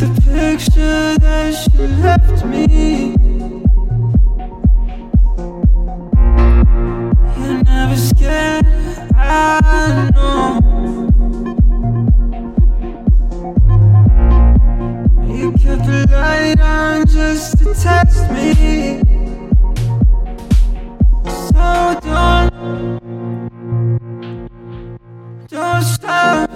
The picture that she left me. Light just to test me. So don't, don't stop.